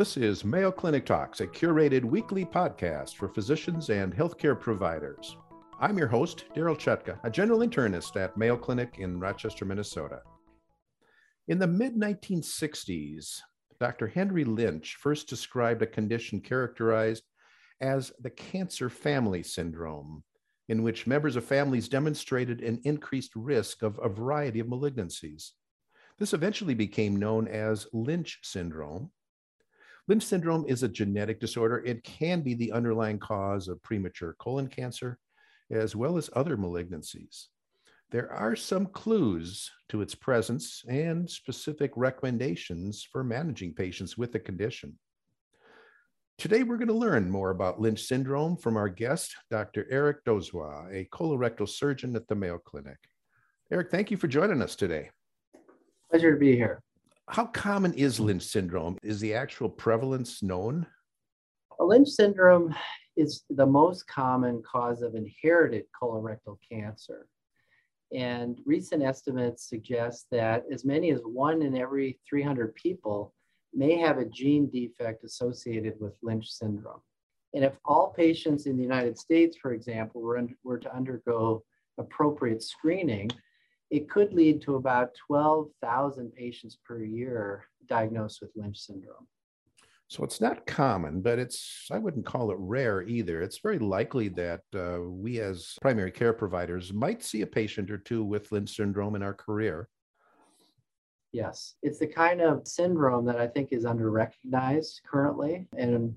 This is Mayo Clinic Talks, a curated weekly podcast for physicians and healthcare providers. I'm your host, Darryl Chutka, a general internist at Mayo Clinic in Rochester, Minnesota. In the mid 1960s, Dr. Henry Lynch first described a condition characterized as the cancer family syndrome, in which members of families demonstrated an increased risk of a variety of malignancies. This eventually became known as Lynch syndrome Lynch syndrome is a genetic disorder. It can be the underlying cause of premature colon cancer, as well as other malignancies. There are some clues to its presence and specific recommendations for managing patients with the condition. Today, we're going to learn more about Lynch syndrome from our guest, Dr. Eric Dozois, a colorectal surgeon at the Mayo Clinic. Eric, thank you for joining us today. Pleasure to be here. How common is Lynch syndrome? Is the actual prevalence known? Lynch syndrome is the most common cause of inherited colorectal cancer. And recent estimates suggest that as many as one in every 300 people may have a gene defect associated with Lynch syndrome. And if all patients in the United States, for example, were, were to undergo appropriate screening, it could lead to about 12,000 patients per year diagnosed with Lynch syndrome. So it's not common, but it's, I wouldn't call it rare either. It's very likely that uh, we as primary care providers might see a patient or two with Lynch syndrome in our career. Yes, it's the kind of syndrome that I think is under recognized currently. And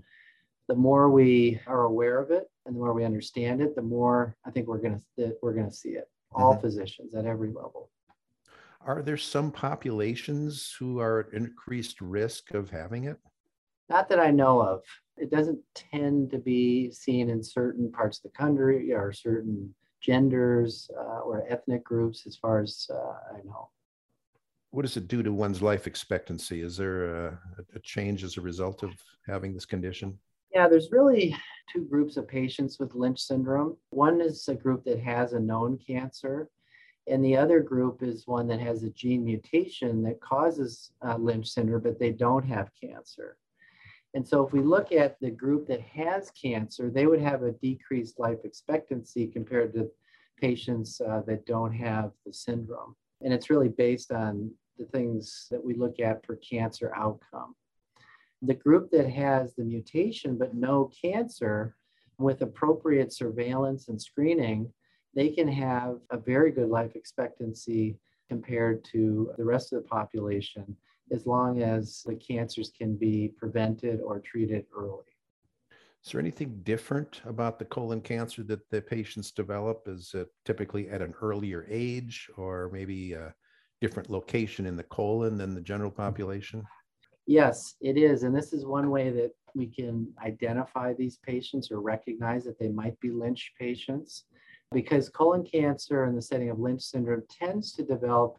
the more we are aware of it and the more we understand it, the more I think we're going to, we're going to see it all mm-hmm. physicians at every level. Are there some populations who are at increased risk of having it? Not that I know of. It doesn't tend to be seen in certain parts of the country or certain genders uh, or ethnic groups, as far as uh, I know. What does it do to one's life expectancy? Is there a, a change as a result of having this condition? Yeah, there's really two groups of patients with Lynch syndrome. One is a group that has a known cancer, and the other group is one that has a gene mutation that causes uh, Lynch syndrome, but they don't have cancer. And so, if we look at the group that has cancer, they would have a decreased life expectancy compared to patients uh, that don't have the syndrome. And it's really based on the things that we look at for cancer outcome. The group that has the mutation but no cancer, with appropriate surveillance and screening, they can have a very good life expectancy compared to the rest of the population as long as the cancers can be prevented or treated early. Is there anything different about the colon cancer that the patients develop? Is it typically at an earlier age or maybe a different location in the colon than the general population? Yes, it is. And this is one way that we can identify these patients or recognize that they might be Lynch patients because colon cancer in the setting of Lynch syndrome tends to develop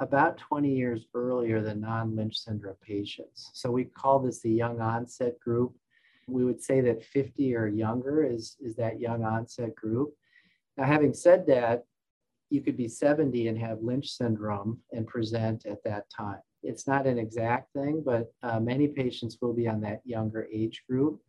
about 20 years earlier than non Lynch syndrome patients. So we call this the young onset group. We would say that 50 or younger is, is that young onset group. Now, having said that, you could be 70 and have Lynch syndrome and present at that time. It's not an exact thing, but uh, many patients will be on that younger age group.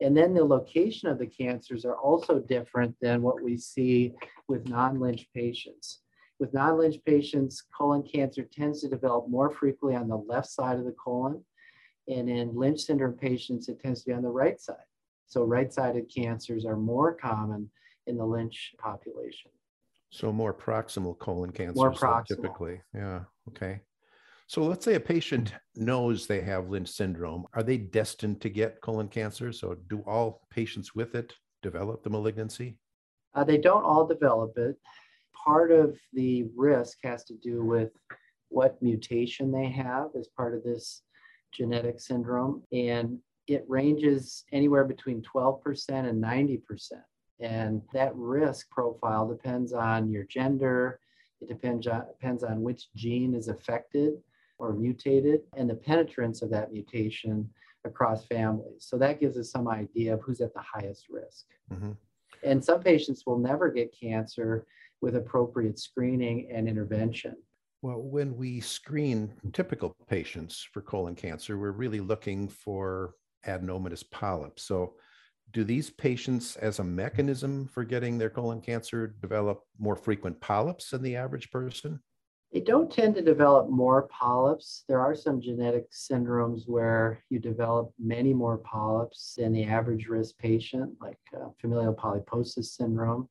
And then the location of the cancers are also different than what we see with non-Lynch patients. With non-Lynch patients, colon cancer tends to develop more frequently on the left side of the colon. And in Lynch syndrome patients, it tends to be on the right side. So right-sided cancers are more common in the Lynch population. So more proximal colon cancer. More proximal. Typically, yeah. Okay. So let's say a patient knows they have Lynch syndrome. Are they destined to get colon cancer? So do all patients with it develop the malignancy? Uh, they don't all develop it. Part of the risk has to do with what mutation they have as part of this genetic syndrome. And it ranges anywhere between 12% and 90%. And that risk profile depends on your gender, it depends on, depends on which gene is affected or mutated and the penetrance of that mutation across families. So that gives us some idea of who's at the highest risk. Mm-hmm. And some patients will never get cancer with appropriate screening and intervention. Well, when we screen typical patients for colon cancer, we're really looking for adenomatous polyps. So, do these patients, as a mechanism for getting their colon cancer, develop more frequent polyps than the average person? They don't tend to develop more polyps. There are some genetic syndromes where you develop many more polyps than the average risk patient, like uh, familial polyposis syndrome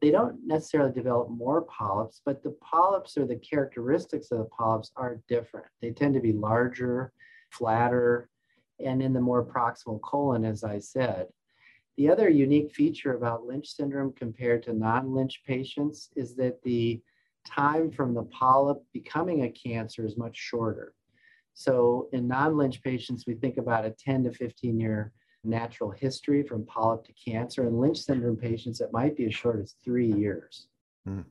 they don't necessarily develop more polyps, but the polyps or the characteristics of the polyps are different. They tend to be larger, flatter, and in the more proximal colon, as I said. The other unique feature about Lynch syndrome compared to non Lynch patients is that the time from the polyp becoming a cancer is much shorter. So in non Lynch patients, we think about a 10 to 15 year natural history from polyp to cancer. In Lynch syndrome patients, it might be as short as three years. Mm.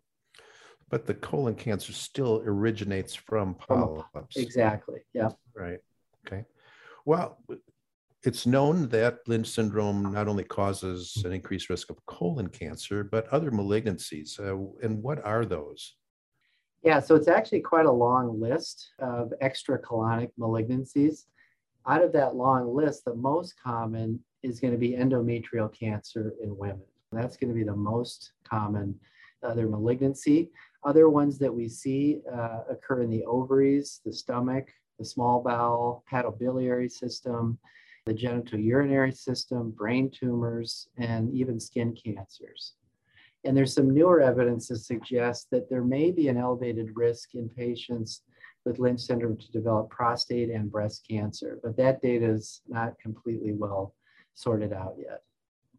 But the colon cancer still originates from polyps. Exactly. Yeah. Right. Okay. Well, it's known that Lynch syndrome not only causes an increased risk of colon cancer, but other malignancies. Uh, and what are those? Yeah, so it's actually quite a long list of extracolonic malignancies out of that long list, the most common is going to be endometrial cancer in women. That's going to be the most common other malignancy. Other ones that we see uh, occur in the ovaries, the stomach, the small bowel, hepatobiliary system, the genitourinary system, brain tumors, and even skin cancers. And there's some newer evidence to suggest that there may be an elevated risk in patients with Lynch syndrome to develop prostate and breast cancer, but that data is not completely well sorted out yet.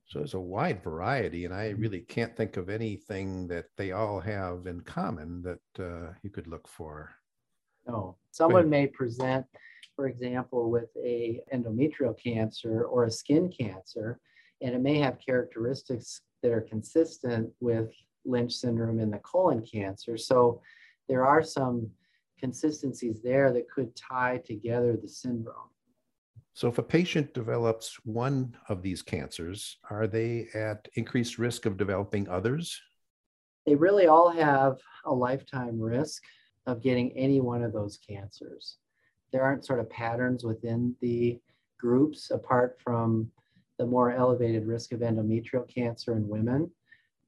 So there's a wide variety, and I really can't think of anything that they all have in common that uh, you could look for. No, someone may present, for example, with a endometrial cancer or a skin cancer, and it may have characteristics that are consistent with Lynch syndrome and the colon cancer. So there are some consistencies there that could tie together the syndrome. So, if a patient develops one of these cancers, are they at increased risk of developing others? They really all have a lifetime risk of getting any one of those cancers. There aren't sort of patterns within the groups apart from the more elevated risk of endometrial cancer in women.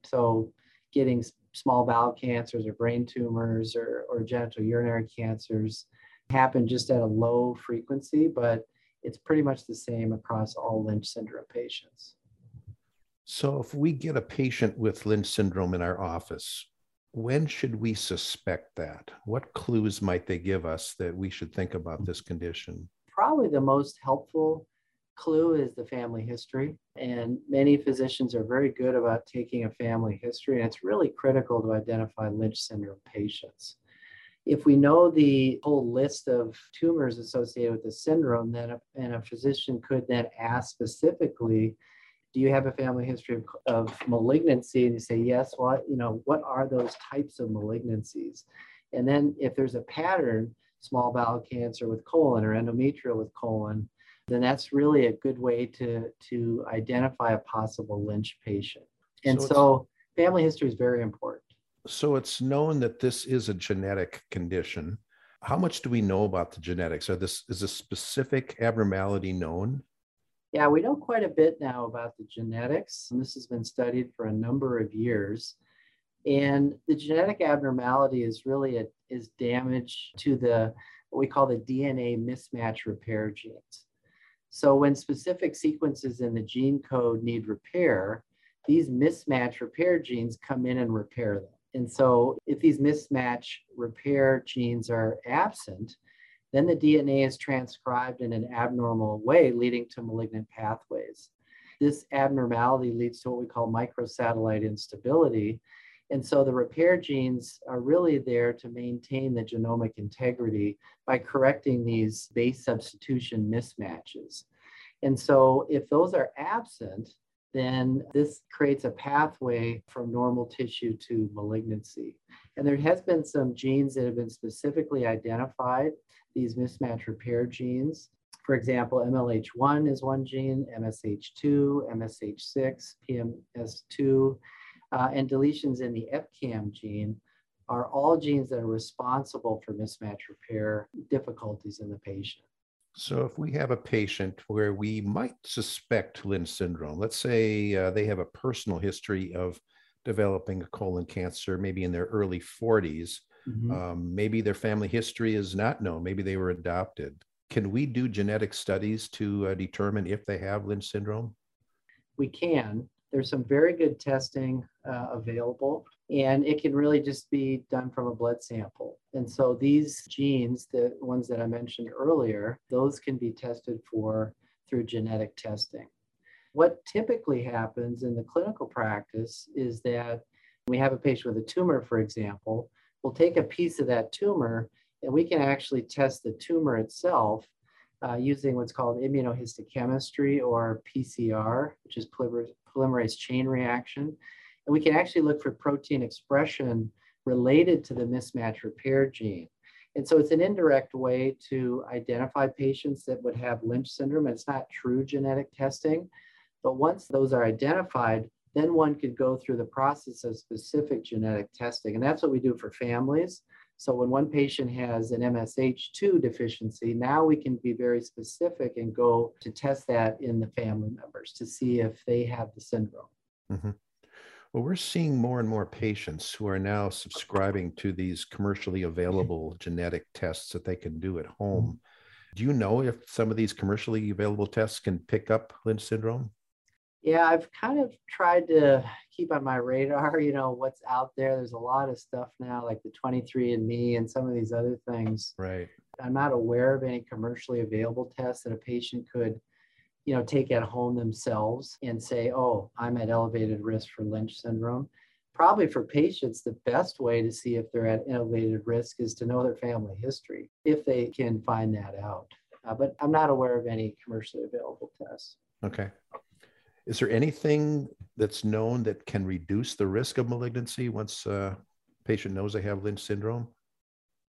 So, getting small bowel cancers or brain tumors or, or genital urinary cancers happen just at a low frequency, but it's pretty much the same across all Lynch syndrome patients. So, if we get a patient with Lynch syndrome in our office, when should we suspect that? What clues might they give us that we should think about this condition? Probably the most helpful clue is the family history. And many physicians are very good about taking a family history, and it's really critical to identify Lynch syndrome patients. If we know the whole list of tumors associated with the syndrome, then a, and a physician could then ask specifically, do you have a family history of, of malignancy? And you say, yes, well, you know, what are those types of malignancies? And then if there's a pattern, small bowel cancer with colon or endometrial with colon, then that's really a good way to, to identify a possible Lynch patient. And so, so family history is very important. So it's known that this is a genetic condition. How much do we know about the genetics? Are this is a specific abnormality known? Yeah, we know quite a bit now about the genetics. And this has been studied for a number of years. And the genetic abnormality is really a, is damage to the what we call the DNA mismatch repair genes. So when specific sequences in the gene code need repair, these mismatch repair genes come in and repair them. And so if these mismatch repair genes are absent, then the DNA is transcribed in an abnormal way, leading to malignant pathways. This abnormality leads to what we call microsatellite instability. And so the repair genes are really there to maintain the genomic integrity by correcting these base substitution mismatches. And so if those are absent, then this creates a pathway from normal tissue to malignancy. And there has been some genes that have been specifically identified, these mismatch repair genes. For example, MLH1 is one gene, MSH2, MSH6, PMS2, uh, and deletions in the EpCAM gene are all genes that are responsible for mismatch repair difficulties in the patient. So, if we have a patient where we might suspect Lynch syndrome, let's say uh, they have a personal history of developing a colon cancer, maybe in their early 40s, mm-hmm. um, maybe their family history is not known, maybe they were adopted. Can we do genetic studies to uh, determine if they have Lynch syndrome? We can. There's some very good testing uh, available, and it can really just be done from a blood sample. And so these genes, the ones that I mentioned earlier, those can be tested for through genetic testing. What typically happens in the clinical practice is that we have a patient with a tumor, for example, we'll take a piece of that tumor and we can actually test the tumor itself uh, using what's called immunohistochemistry or PCR, which is polymerase chain reaction. And we can actually look for protein expression related to the mismatch repair gene. And so it's an indirect way to identify patients that would have Lynch syndrome. It's not true genetic testing, but once those are identified, then one could go through the process of specific genetic testing. And that's what we do for families. So when one patient has an MSH2 deficiency, now we can be very specific and go to test that in the family members to see if they have the syndrome. Mm-hmm. Well, we're seeing more and more patients who are now subscribing to these commercially available genetic tests that they can do at home. Do you know if some of these commercially available tests can pick up Lynch syndrome? Yeah, I've kind of tried to keep on my radar, you know, what's out there. There's a lot of stuff now, like the 23andMe and some of these other things. Right. I'm not aware of any commercially available tests that a patient could, you know, take at home themselves and say, oh, I'm at elevated risk for Lynch syndrome. Probably for patients, the best way to see if they're at elevated risk is to know their family history, if they can find that out. Uh, but I'm not aware of any commercially available tests. Okay. Is there anything that's known that can reduce the risk of malignancy once a patient knows they have Lynch syndrome?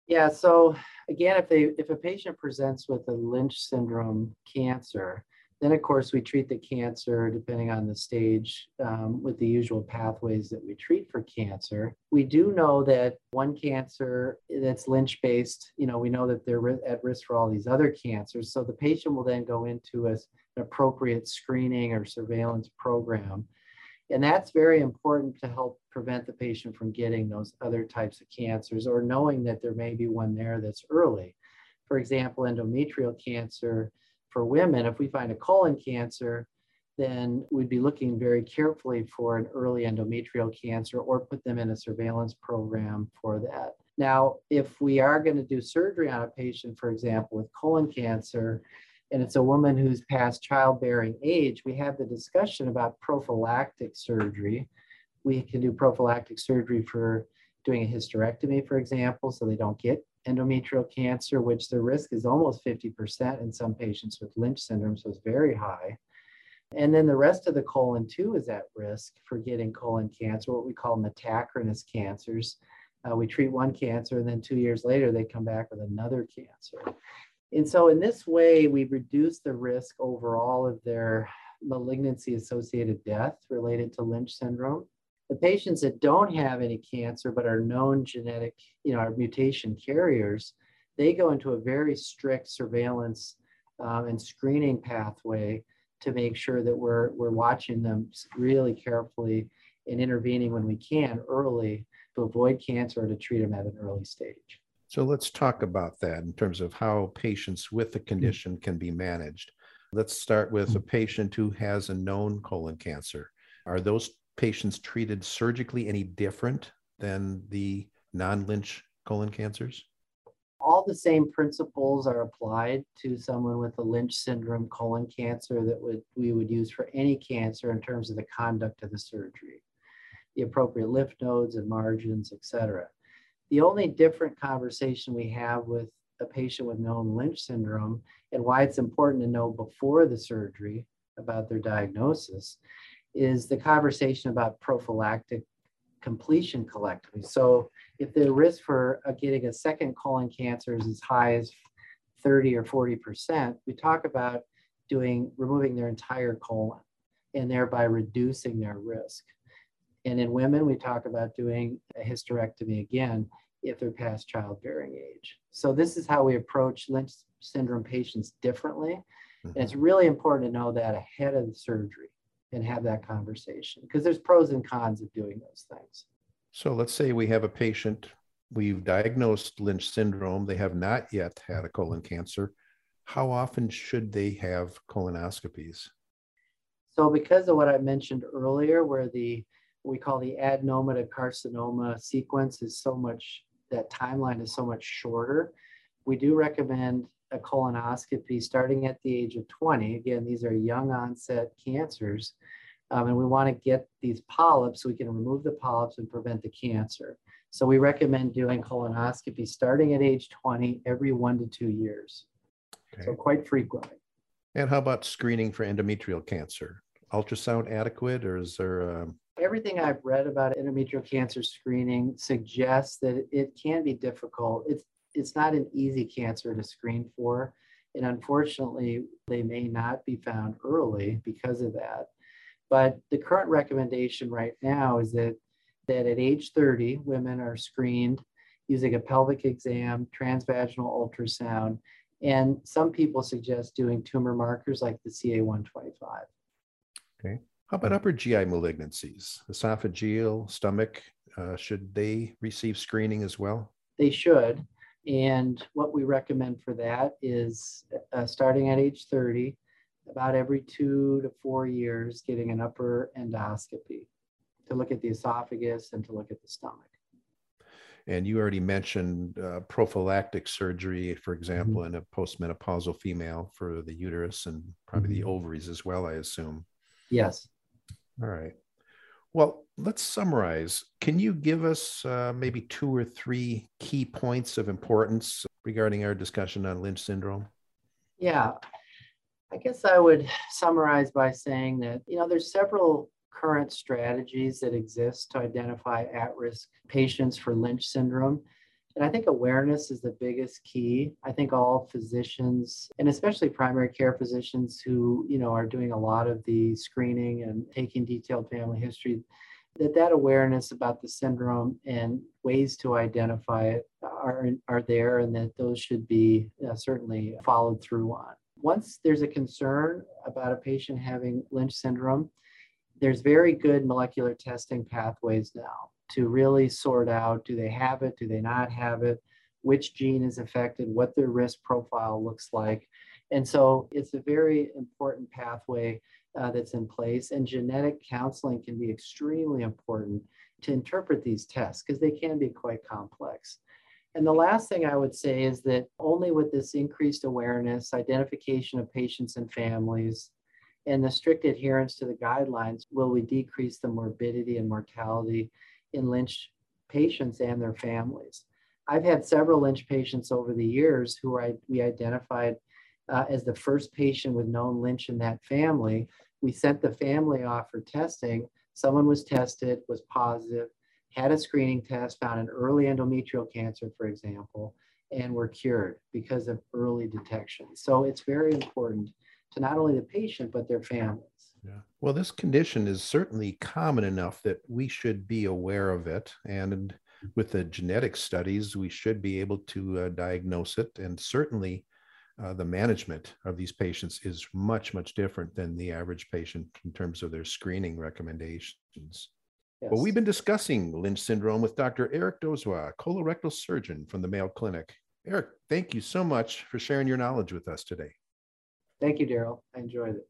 Yeah, so again, if they if a patient presents with a Lynch syndrome cancer, then of course we treat the cancer depending on the stage um, with the usual pathways that we treat for cancer. We do know that one cancer that's Lynch based, you know, we know that they're at risk for all these other cancers. So the patient will then go into a appropriate screening or surveillance program. And that's very important to help prevent the patient from getting those other types of cancers or knowing that there may be one there that's early. For example, endometrial cancer for women, if we find a colon cancer, then we'd be looking very carefully for an early endometrial cancer or put them in a surveillance program for that. Now, if we are going to do surgery on a patient, for example, with colon cancer, and it's a woman who's past childbearing age, we have the discussion about prophylactic surgery. We can do prophylactic surgery for doing a hysterectomy, for example, so they don't get endometrial cancer, which the risk is almost 50% in some patients with Lynch syndrome, so it's very high. And then the rest of the colon too is at risk for getting colon cancer, what we call metachronous cancers. Uh, we treat one cancer and then two years later they come back with another cancer. And so in this way, we reduce the risk overall of their malignancy associated death related to Lynch syndrome. The patients that don't have any cancer but are known genetic, you know, are mutation carriers, they go into a very strict surveillance um, and screening pathway to make sure that we're, we're watching them really carefully and intervening when we can early to avoid cancer or to treat them at an early stage. So let's talk about that in terms of how patients with the mm. condition can be managed. Let's start with a mm. patient who has a known colon cancer. Are those patients treated surgically any different than the non Lynch colon cancers? All the same principles are applied to someone with a Lynch syndrome colon cancer that would, we would use for any cancer in terms of the conduct of the surgery, the appropriate lymph nodes and margins, et cetera. The only different conversation we have with a patient with known Lynch syndrome and why it's important to know before the surgery about their diagnosis is the conversation about prophylactic completion colectomy. So if the risk for getting a second colon cancer is as high as 30 or 40%, we talk about doing removing their entire colon and thereby reducing their risk. And in women, we talk about doing a hysterectomy again if they're past childbearing age. So this is how we approach Lynch syndrome patients differently. Mm-hmm. And it's really important to know that ahead of the surgery and have that conversation because there's pros and cons of doing those things. So let's say we have a patient, we've diagnosed Lynch syndrome, they have not yet had a colon cancer. How often should they have colonoscopies? So, because of what I mentioned earlier, where the we call the adenoma to carcinoma sequence is so much that timeline is so much shorter, we do recommend a colonoscopy starting at the age of 20. Again, these are young onset cancers. Um, and we want to get these polyps so we can remove the polyps and prevent the cancer. So we recommend doing colonoscopy starting at age 20 every one to two years. Okay. So quite frequently. And how about screening for endometrial cancer? Ultrasound adequate or is there a... Everything I've read about endometrial cancer screening suggests that it can be difficult. It's it's not an easy cancer to screen for. And unfortunately, they may not be found early because of that. But the current recommendation right now is that, that at age 30, women are screened using a pelvic exam, transvaginal ultrasound, and some people suggest doing tumor markers like the CA125. Okay. How about upper GI malignancies, esophageal, stomach? Uh, should they receive screening as well? They should. And what we recommend for that is uh, starting at age 30, about every two to four years, getting an upper endoscopy to look at the esophagus and to look at the stomach. And you already mentioned uh, prophylactic surgery, for example, mm-hmm. in a postmenopausal female for the uterus and probably mm-hmm. the ovaries as well, I assume. Yes. All right. Well, let's summarize. Can you give us uh, maybe two or three key points of importance regarding our discussion on Lynch syndrome? Yeah, I guess I would summarize by saying that, you know, there's several current strategies that exist to identify at risk patients for Lynch syndrome. And I think awareness is the biggest key. I think all physicians, and especially primary care physicians who, you know, are doing a lot of the screening and taking detailed family history, that that awareness about the syndrome and ways to identify it are, are there and that those should be uh, certainly followed through on. Once there's a concern about a patient having Lynch syndrome, there's very good molecular testing pathways now to really sort out do they have it, do they not have it, which gene is affected, what their risk profile looks like. And so it's a very important pathway uh, that's in place. And genetic counseling can be extremely important to interpret these tests because they can be quite complex. And the last thing I would say is that only with this increased awareness, identification of patients and families, and the strict adherence to the guidelines will we decrease the morbidity and mortality in Lynch patients and their families. I've had several Lynch patients over the years who I, we identified uh, as the first patient with known Lynch in that family. We sent the family off for testing. Someone was tested, was positive, had a screening test, found an early endometrial cancer, for example, and were cured because of early detection. So it's very important to not only the patient, but their family. Yeah. Well, this condition is certainly common enough that we should be aware of it. And with the genetic studies, we should be able to uh, diagnose it. And certainly, uh, the management of these patients is much, much different than the average patient in terms of their screening recommendations. Yes. Well, we've been discussing Lynch syndrome with Dr. Eric Dozois, colorectal surgeon from the Mayo Clinic. Eric, thank you so much for sharing your knowledge with us today. Thank you, Darryl. I enjoyed it.